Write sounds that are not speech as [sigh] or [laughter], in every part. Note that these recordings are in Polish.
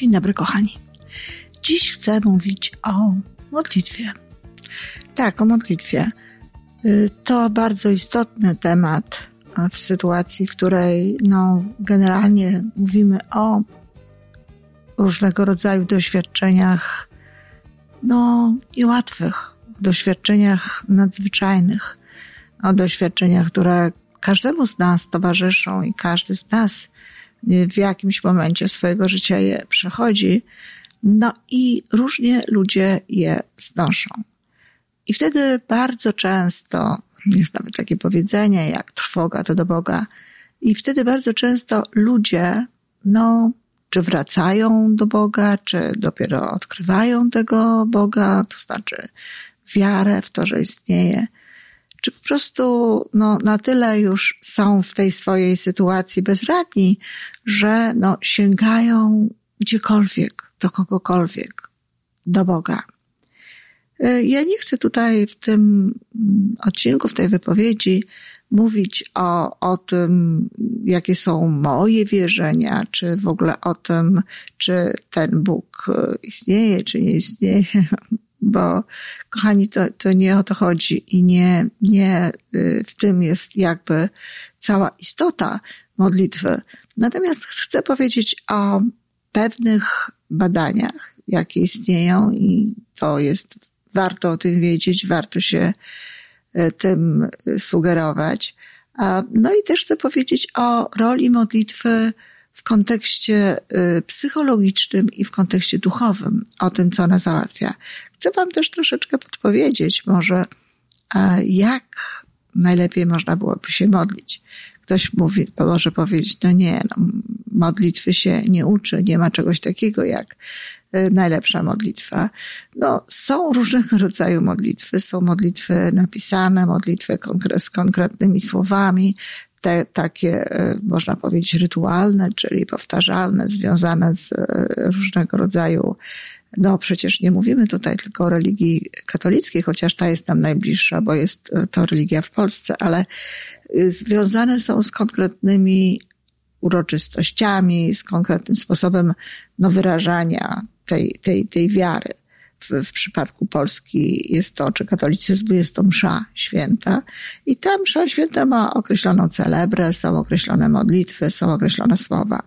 Dzień dobry, kochani. Dziś chcę mówić o modlitwie. Tak, o modlitwie. Y, to bardzo istotny temat w sytuacji, w której no, generalnie mówimy o różnego rodzaju doświadczeniach, no, niełatwych, doświadczeniach nadzwyczajnych, o doświadczeniach, które każdemu z nas towarzyszą i każdy z nas w jakimś momencie swojego życia je przechodzi, no i różnie ludzie je znoszą. I wtedy bardzo często, jest nawet takie powiedzenie jak trwoga to do Boga, i wtedy bardzo często ludzie, no, czy wracają do Boga, czy dopiero odkrywają tego Boga, to znaczy wiarę w to, że istnieje, czy po prostu no, na tyle już są w tej swojej sytuacji bezradni, że no, sięgają gdziekolwiek, do kogokolwiek, do Boga. Y, ja nie chcę tutaj w tym odcinku, w tej wypowiedzi mówić o, o tym, jakie są moje wierzenia, czy w ogóle o tym, czy ten Bóg istnieje, czy nie istnieje, bo kochani, to, to nie o to chodzi i nie, nie y, w tym jest jakby cała istota modlitwy. Natomiast chcę powiedzieć o pewnych badaniach, jakie istnieją i to jest, warto o tym wiedzieć, warto się y, tym sugerować. No i też chcę powiedzieć o roli modlitwy w kontekście y, psychologicznym i w kontekście duchowym, o tym, co ona załatwia. Chcę Wam też troszeczkę podpowiedzieć, może jak najlepiej można byłoby się modlić. Ktoś mówi, może powiedzieć, no nie, no, modlitwy się nie uczy, nie ma czegoś takiego jak y, najlepsza modlitwa. No, są różnego rodzaju modlitwy. Są modlitwy napisane, modlitwy z konkretnymi słowami, te takie, y, można powiedzieć, rytualne, czyli powtarzalne, związane z różnego rodzaju no przecież nie mówimy tutaj tylko o religii katolickiej, chociaż ta jest nam najbliższa, bo jest e, to religia w Polsce, ale y, związane są z konkretnymi uroczystościami, z konkretnym sposobem no, wyrażania tej, tej, tej wiary. W, w przypadku Polski jest to, czy katolicyzmu jest to msza święta i ta msza święta ma określoną celebrę, są określone modlitwy, są określone słowa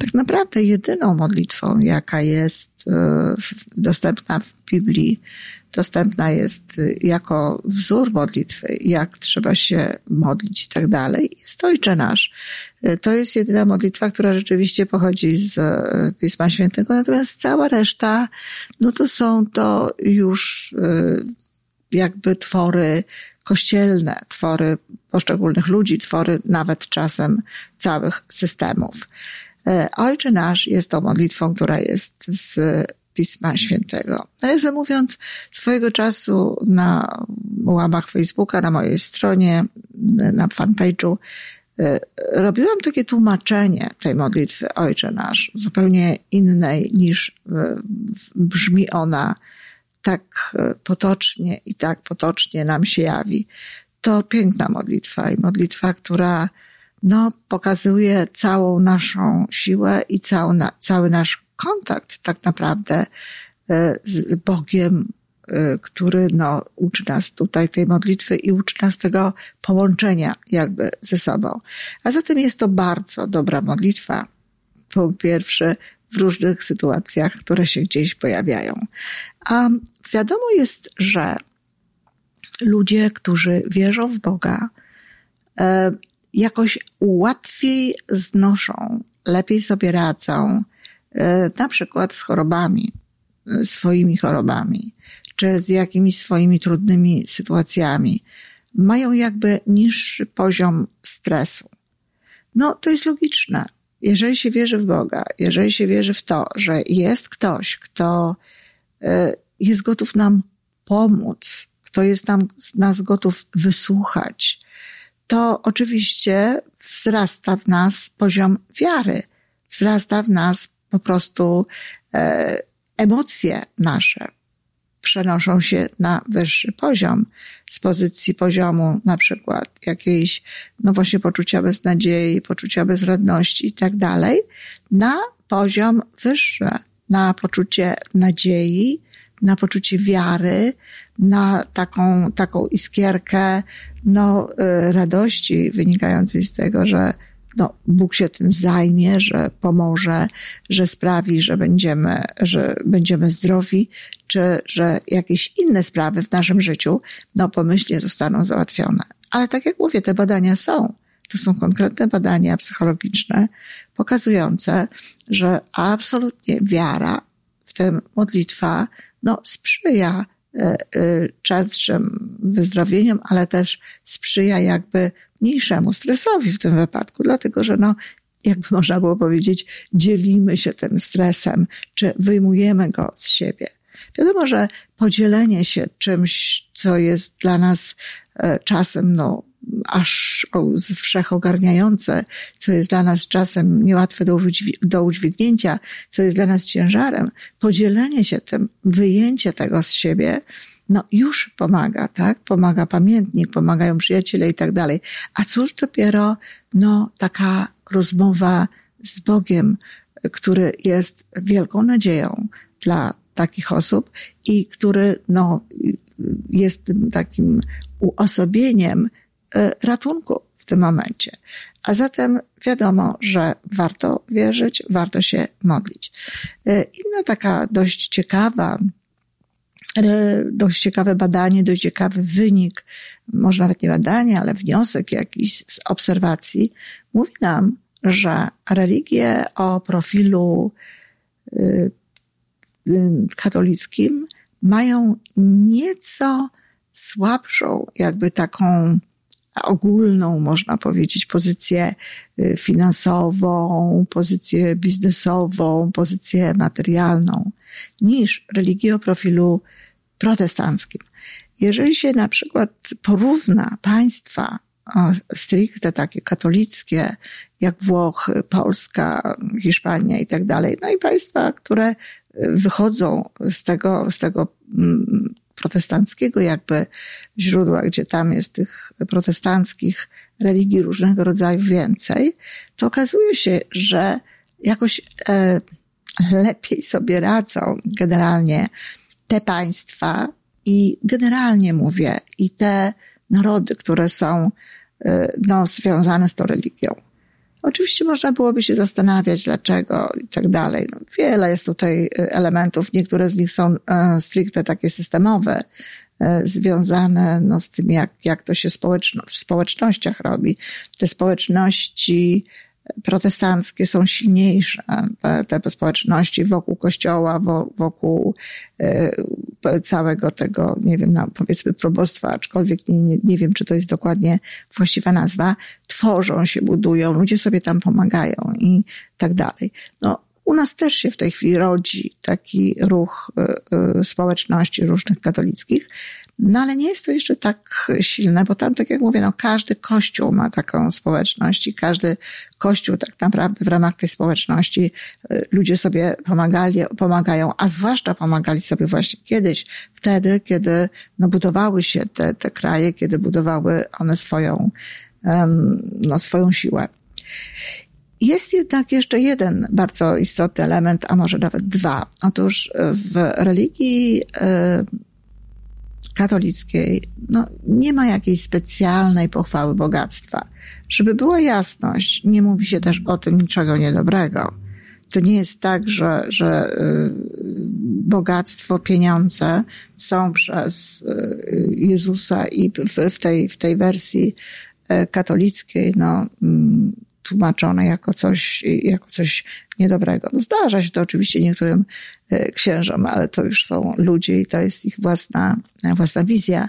tak naprawdę jedyną modlitwą, jaka jest e, dostępna w Biblii, dostępna jest e, jako wzór modlitwy, jak trzeba się modlić i tak dalej, jest Ojcze Nasz. E, to jest jedyna modlitwa, która rzeczywiście pochodzi z Pisma Świętego, natomiast cała reszta, no to są to już jakby twory kościelne, twory poszczególnych ludzi, twory nawet czasem całych systemów. E, Ojcze nasz jest tą modlitwą, która jest z Pisma Świętego. Nawiasem mówiąc, swojego czasu na łamach Facebooka, na mojej stronie, na fanpage'u, e, robiłam takie tłumaczenie tej modlitwy Ojcze Nasz, zupełnie innej niż e, brzmi ona tak potocznie i tak potocznie nam się jawi. To piękna modlitwa i modlitwa, która no, pokazuje całą naszą siłę i cały, cały nasz kontakt tak naprawdę e, z Bogiem, e, który no, uczy nas tutaj tej modlitwy i uczy nas tego połączenia jakby ze sobą. A zatem jest to bardzo dobra modlitwa. Po pierwsze, w różnych sytuacjach, które się gdzieś pojawiają. A wiadomo jest, że ludzie, którzy wierzą w Boga, e, jakoś łatwiej znoszą, lepiej sobie radzą, e, na przykład z chorobami, e, swoimi chorobami, czy z jakimiś swoimi trudnymi sytuacjami. Mają jakby niższy poziom stresu. No, to jest logiczne. Jeżeli się wierzy w Boga, jeżeli się wierzy w to, że jest ktoś, kto e, jest gotów nam pomóc, kto jest nam, nas gotów wysłuchać, to oczywiście wzrasta w nas poziom wiary, wzrasta w nas po prostu e, emocje nasze. Przenoszą się na wyższy poziom z pozycji poziomu na przykład jakiejś, no właśnie poczucia beznadziei, poczucia bezradności i tak dalej, na poziom wyższy, na poczucie nadziei, na poczucie wiary, na taką, taką iskierkę, no, y, radości wynikającej z tego, że no, Bóg się tym zajmie, że pomoże, że sprawi, że będziemy, że będziemy zdrowi, czy że jakieś inne sprawy w naszym życiu, no, pomyślnie zostaną załatwione. Ale tak jak mówię, te badania są. To są konkretne badania psychologiczne pokazujące, że absolutnie wiara, w tym modlitwa, no, sprzyja e, e, częstszym wyzdrowieniom, ale też sprzyja jakby mniejszemu stresowi w tym wypadku, dlatego że no, jakby [laughs] można było powiedzieć, dzielimy się tym stresem, czy wyjmujemy go z siebie. Wiadomo, że podzielenie się czymś, co jest dla nas e, czasem, no, aż wszechogarniające, co jest dla nas czasem niełatwe do, udźwignięcia, co jest dla nas ciężarem, podzielenie się tym, wyjęcie tego z siebie, no już pomaga, tak? Pomaga pamiętnik, pomagają przyjaciele i tak dalej. A cóż dopiero, no, taka rozmowa z Bogiem, który jest wielką nadzieją dla takich osób i który, no, jest tym takim uosobieniem ratunku w tym momencie. A zatem wiadomo, że warto wierzyć, warto się modlić. E, inna taka dość ciekawa dość ciekawe badanie, dość ciekawy wynik, może nawet nie badanie, ale wniosek jakiś z obserwacji, mówi nam, że religie o profilu y, y, katolickim mają nieco słabszą, jakby taką ogólną, można powiedzieć, pozycję y, finansową, pozycję biznesową, pozycję materialną niż religie o profilu protestanckim. Jeżeli się na przykład porówna państwa stricte takie katolickie, jak Włochy, Polska, Hiszpania i tak dalej, no i państwa, które wychodzą z tego, z tego mm, protestanckiego jakby źródła, gdzie tam jest tych protestanckich religii różnego rodzaju więcej, to okazuje się, że jakoś e, lepiej sobie radzą generalnie te państwa i generalnie mówię, i te narody, które są e, no, związane z tą religią. Oczywiście można byłoby się zastanawiać, dlaczego i tak dalej. No, wiele jest tutaj e, elementów, niektóre z nich są e, stricte takie systemowe, e, związane no, z tym, jak, jak to się społeczno, w społecznościach robi. Te społeczności protestanckie są silniejsze, te, te społeczności wokół kościoła, wokół e, całego tego, nie wiem, no, powiedzmy probostwa, aczkolwiek nie, nie, nie wiem, czy to jest dokładnie właściwa nazwa, tworzą się, budują, ludzie sobie tam pomagają i tak dalej. No, u nas też się w tej chwili rodzi taki ruch e, e, społeczności różnych katolickich, no ale nie jest to jeszcze tak silne, bo tam, tak jak mówię, no każdy kościół ma taką społeczność i każdy kościół tak naprawdę w ramach tej społeczności y, ludzie sobie pomagali, pomagają, a zwłaszcza pomagali sobie właśnie kiedyś, wtedy, kiedy no, budowały się te, te kraje, kiedy budowały one swoją, no, swoją siłę. Jest jednak jeszcze jeden bardzo istotny element, a może nawet dwa. Otóż w religii y, katolickiej no, nie ma jakiejś specjalnej pochwały bogactwa. Żeby była jasność, nie mówi się też o tym niczego niedobrego. To nie jest tak, że, że y, bogactwo, pieniądze są przez y, Jezusa i w, w tej, w tej wersji y, katolickiej, no, mm, tłumaczone jako coś, jako coś niedobrego. No zdarza się to oczywiście niektórym e, księżom, ale to już są ludzie i to jest ich własna, własna wizja.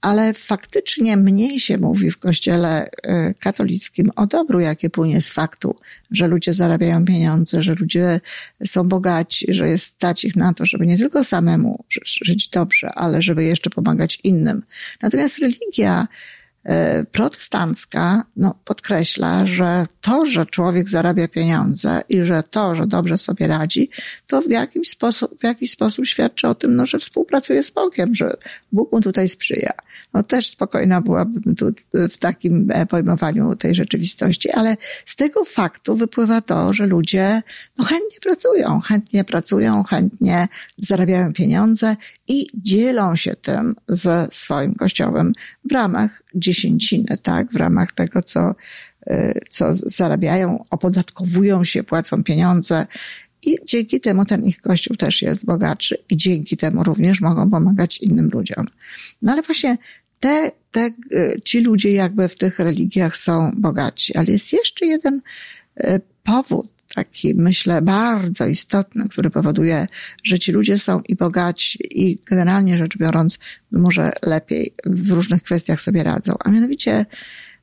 Ale faktycznie mniej się mówi w kościele e, katolickim o dobru, jakie płynie z faktu, że ludzie zarabiają pieniądze, że ludzie są bogaci, że jest stać ich na to, żeby nie tylko samemu żyć dobrze, ale żeby jeszcze pomagać innym. Natomiast religia protestancka no, podkreśla, że to, że człowiek zarabia pieniądze i że to, że dobrze sobie radzi, to w jakiś sposób, w jakiś sposób świadczy o tym, no, że współpracuje z Bogiem, że Bóg mu tutaj sprzyja. No też spokojna byłabym tu w takim e, pojmowaniu tej rzeczywistości, ale z tego faktu wypływa to, że ludzie no, chętnie pracują, chętnie pracują, chętnie zarabiają pieniądze i dzielą się tym ze swoim kościołem w ramach dziesięciny, tak, w ramach tego, co, y, co zarabiają, opodatkowują się, płacą pieniądze i dzięki temu ten ich kościół też jest bogatszy i dzięki temu również mogą pomagać innym ludziom. No ale właśnie te, te, y, ci ludzie jakby w tych religiach są bogaci, ale jest jeszcze jeden y, powód, taki myślę bardzo istotny, który powoduje, że ci ludzie są i bogaci i generalnie rzecz biorąc może lepiej w różnych kwestiach sobie radzą. A mianowicie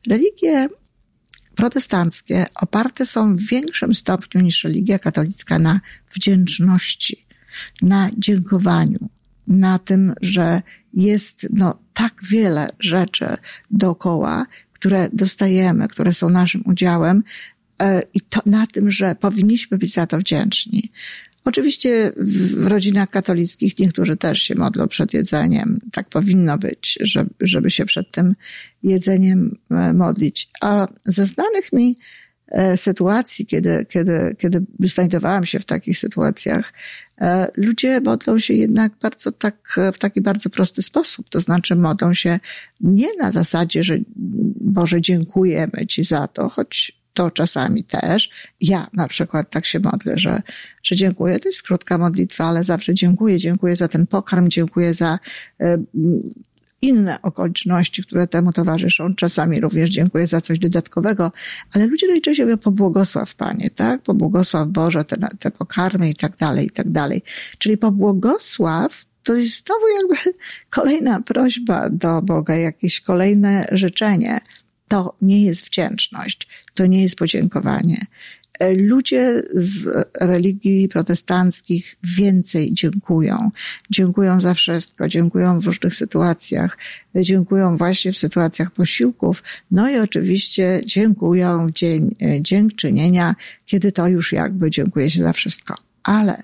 religie protestanckie oparte są w większym stopniu niż religia katolicka na wdzięczności, na dziękowaniu, na tym, że jest no, tak wiele rzeczy dookoła, które dostajemy, które są naszym udziałem, i to na tym, że powinniśmy być za to wdzięczni. Oczywiście w rodzinach katolickich niektórzy też się modlą przed jedzeniem. Tak powinno być, żeby, żeby się przed tym jedzeniem e, modlić. A ze znanych mi e, sytuacji, kiedy, kiedy, kiedy znajdowałam się w takich sytuacjach, ludzie modlą się jednak bardzo tak, w taki bardzo prosty sposób. To znaczy modlą się nie na zasadzie, że Boże dziękujemy Ci za to, choć to czasami też. Ja na przykład tak się modlę, że, że dziękuję. To jest krótka modlitwa, ale zawsze dziękuję. Dziękuję za ten pokarm, dziękuję za y, inne okoliczności, które temu towarzyszą. Czasami również dziękuję za coś dodatkowego, ale ludzie najczęściej mówią pobłogosław Panie, tak? Pobłogosław Boże te, te pokarmy i tak dalej, i tak dalej. Czyli pobłogosław to jest znowu jakby [laughs] kolejna prośba do Boga, jakieś kolejne życzenie to nie jest wdzięczność, to nie jest podziękowanie. E, ludzie z religii protestanckich więcej dziękują. Dziękują za wszystko, dziękują w różnych sytuacjach, dziękują właśnie w sytuacjach posiłków, no i oczywiście dziękują w dzień e, dziękczynienia, kiedy to już jakby dziękuje się za wszystko. Ale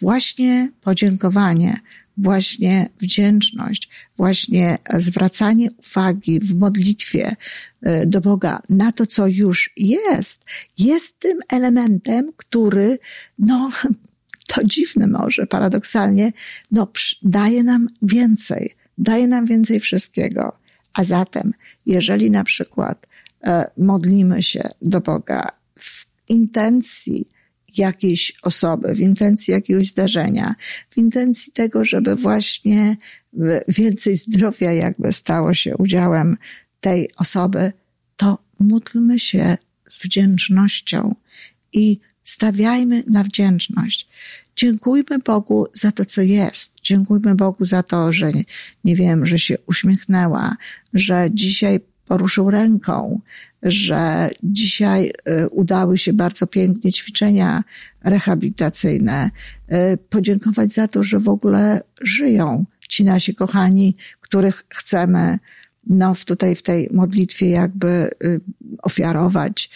właśnie podziękowanie właśnie wdzięczność, właśnie zwracanie uwagi w modlitwie e, do Boga na to, co już jest, jest tym elementem, który, no, [laughs] to dziwne może, paradoksalnie, no, daje nam więcej, daje nam więcej wszystkiego. A zatem, jeżeli na przykład e, modlimy się do Boga w intencji, jakiejś osoby, w intencji jakiegoś zdarzenia, w intencji tego, żeby właśnie więcej zdrowia jakby stało się udziałem tej osoby, to módlmy się z wdzięcznością i stawiajmy na wdzięczność. Dziękujmy Bogu za to, co jest. Dziękujmy Bogu za to, że nie, nie wiem, że się uśmiechnęła, że dzisiaj poruszył ręką, że dzisiaj y, udały się bardzo pięknie ćwiczenia rehabilitacyjne. Y, podziękować za to, że w ogóle żyją ci nasi kochani, których chcemy no, tutaj w tej modlitwie jakby y, ofiarować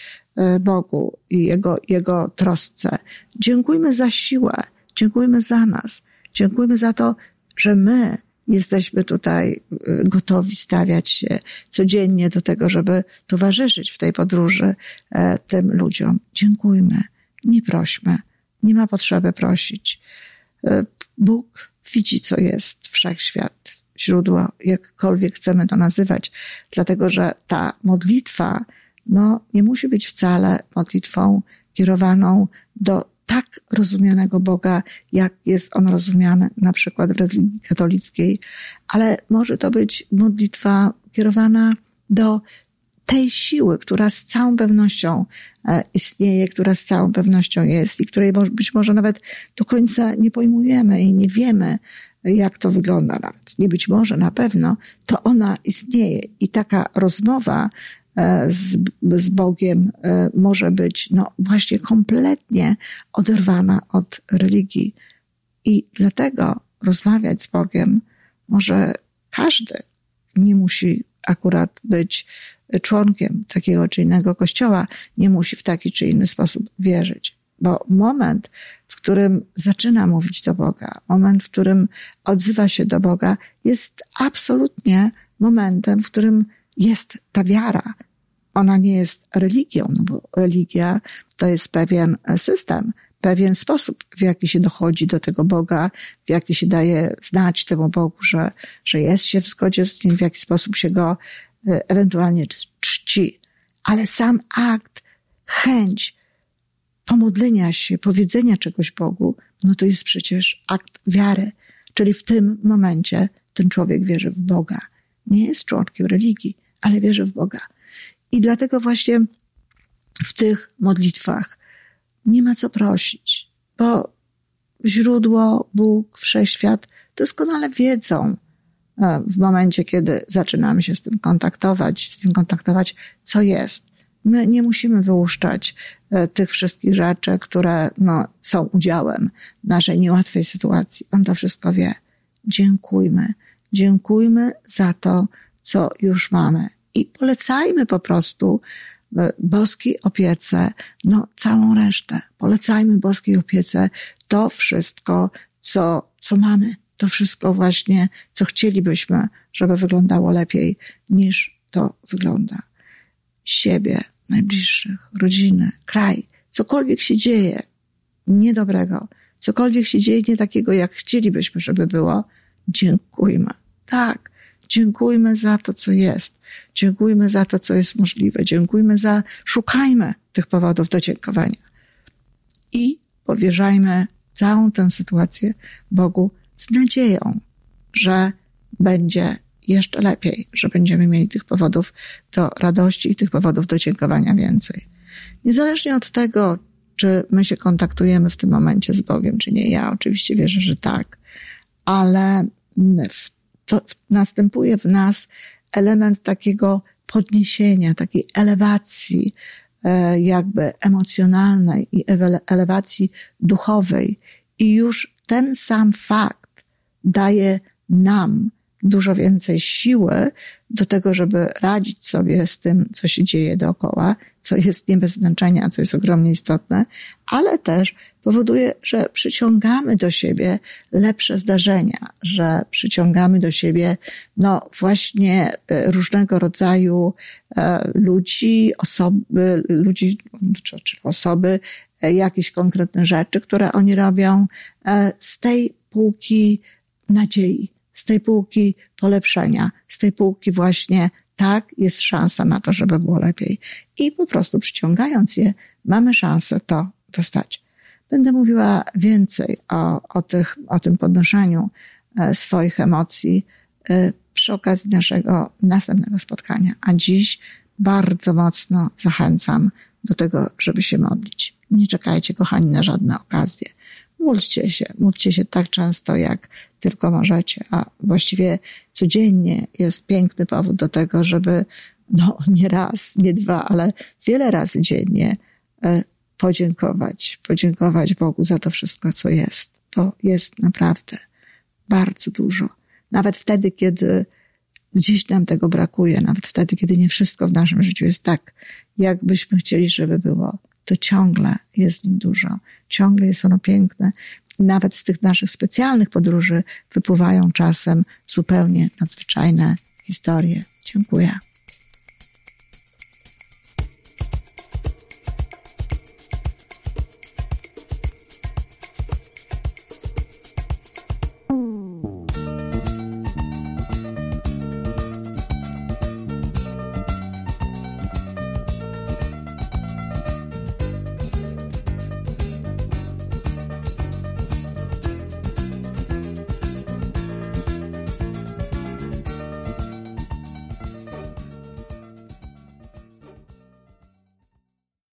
Bogu i Jego, Jego trosce. Dziękujmy za siłę, dziękujmy za nas, dziękujmy za to, że my jesteśmy tutaj y, gotowi stawiać się codziennie do tego, żeby towarzyszyć w tej podróży e, tym ludziom. Dziękujmy, nie prośmy, nie ma potrzeby prosić. E, Bóg widzi, co jest wszechświat, źródło, jakkolwiek chcemy to nazywać, dlatego że ta modlitwa, no, nie musi być wcale modlitwą kierowaną do tak rozumianego Boga, jak jest on rozumiany na przykład w religii katolickiej, ale może to być modlitwa kierowana do tej siły, która z całą pewnością e, istnieje, która z całą pewnością jest i której być może nawet do końca nie pojmujemy i nie wiemy, jak to wygląda nawet. Nie być może, na pewno, to ona istnieje i taka rozmowa z, z Bogiem e, może być no właśnie kompletnie oderwana od religii. I dlatego rozmawiać z Bogiem może każdy. Nie musi akurat być członkiem takiego czy innego kościoła, nie musi w taki czy inny sposób wierzyć. Bo moment, w którym zaczyna mówić do Boga, moment, w którym odzywa się do Boga, jest absolutnie momentem, w którym jest ta wiara. Ona nie jest religią, no bo religia to jest pewien system, pewien sposób, w jaki się dochodzi do tego Boga, w jaki się daje znać temu Bogu, że, że jest się w zgodzie z nim, w jaki sposób się go e, ewentualnie czci. Ale sam akt, chęć pomodlenia się, powiedzenia czegoś Bogu, no to jest przecież akt wiary. Czyli w tym momencie ten człowiek wierzy w Boga. Nie jest członkiem religii, ale wierzy w Boga. I dlatego właśnie w tych modlitwach nie ma co prosić, bo źródło, Bóg, wszechświat doskonale wiedzą e, w momencie, kiedy zaczynamy się z tym kontaktować, z tym kontaktować, co jest. My nie musimy wyłuszczać e, tych wszystkich rzeczy, które no, są udziałem naszej niełatwej sytuacji. On to wszystko wie. Dziękujmy. Dziękujmy za to, co już mamy. I polecajmy po prostu boskiej opiece, no całą resztę. Polecajmy boskiej opiece to wszystko, co, co mamy. To wszystko właśnie, co chcielibyśmy, żeby wyglądało lepiej niż to wygląda. Siebie, najbliższych, rodziny, kraj, cokolwiek się dzieje niedobrego, cokolwiek się dzieje nie takiego, jak chcielibyśmy, żeby było, dziękujmy. Tak, Dziękujmy za to, co jest. Dziękujmy za to, co jest możliwe. Dziękujmy za, szukajmy tych powodów do dziękowania. I powierzajmy całą tę sytuację Bogu z nadzieją, że będzie jeszcze lepiej, że będziemy mieli tych powodów do radości i tych powodów do dziękowania więcej. Niezależnie od tego, czy my się kontaktujemy w tym momencie z Bogiem, czy nie. Ja oczywiście wierzę, że tak, ale w to następuje w nas element takiego podniesienia, takiej elewacji, e, jakby emocjonalnej i elewacji duchowej. I już ten sam fakt daje nam dużo więcej siły do tego, żeby radzić sobie z tym, co się dzieje dookoła, co jest nie bez znaczenia, co jest ogromnie istotne, ale też powoduje, że przyciągamy do siebie lepsze zdarzenia, że przyciągamy do siebie, no właśnie e, różnego rodzaju e, ludzi, osoby, ludzi, czy, osoby, e, jakieś konkretne rzeczy, które oni robią z tej półki nadziei z tej półki polepszenia, z tej półki właśnie tak, jest szansa na to, żeby było lepiej. I po prostu przyciągając je, mamy szansę to dostać. Będę mówiła więcej o, o, tych, o tym podnoszeniu e, swoich emocji e, przy okazji naszego następnego spotkania. A dziś bardzo mocno zachęcam do tego, żeby się modlić. Nie czekajcie, kochani, na żadne okazje módlcie się, módlcie się tak często, jak tylko możecie, a właściwie codziennie jest piękny powód do tego, żeby no nie raz, nie dwa, ale wiele razy dziennie e, podziękować, podziękować Bogu za to wszystko, co jest, bo jest naprawdę bardzo dużo. Nawet wtedy, kiedy gdzieś nam tego brakuje, nawet wtedy, kiedy nie wszystko w naszym życiu jest tak, jakbyśmy chcieli, żeby było to ciągle jest w nim dużo. Ciągle jest ono piękne. Nawet z tych naszych specjalnych podróży wypływają czasem zupełnie nadzwyczajne historie. Dziękuję.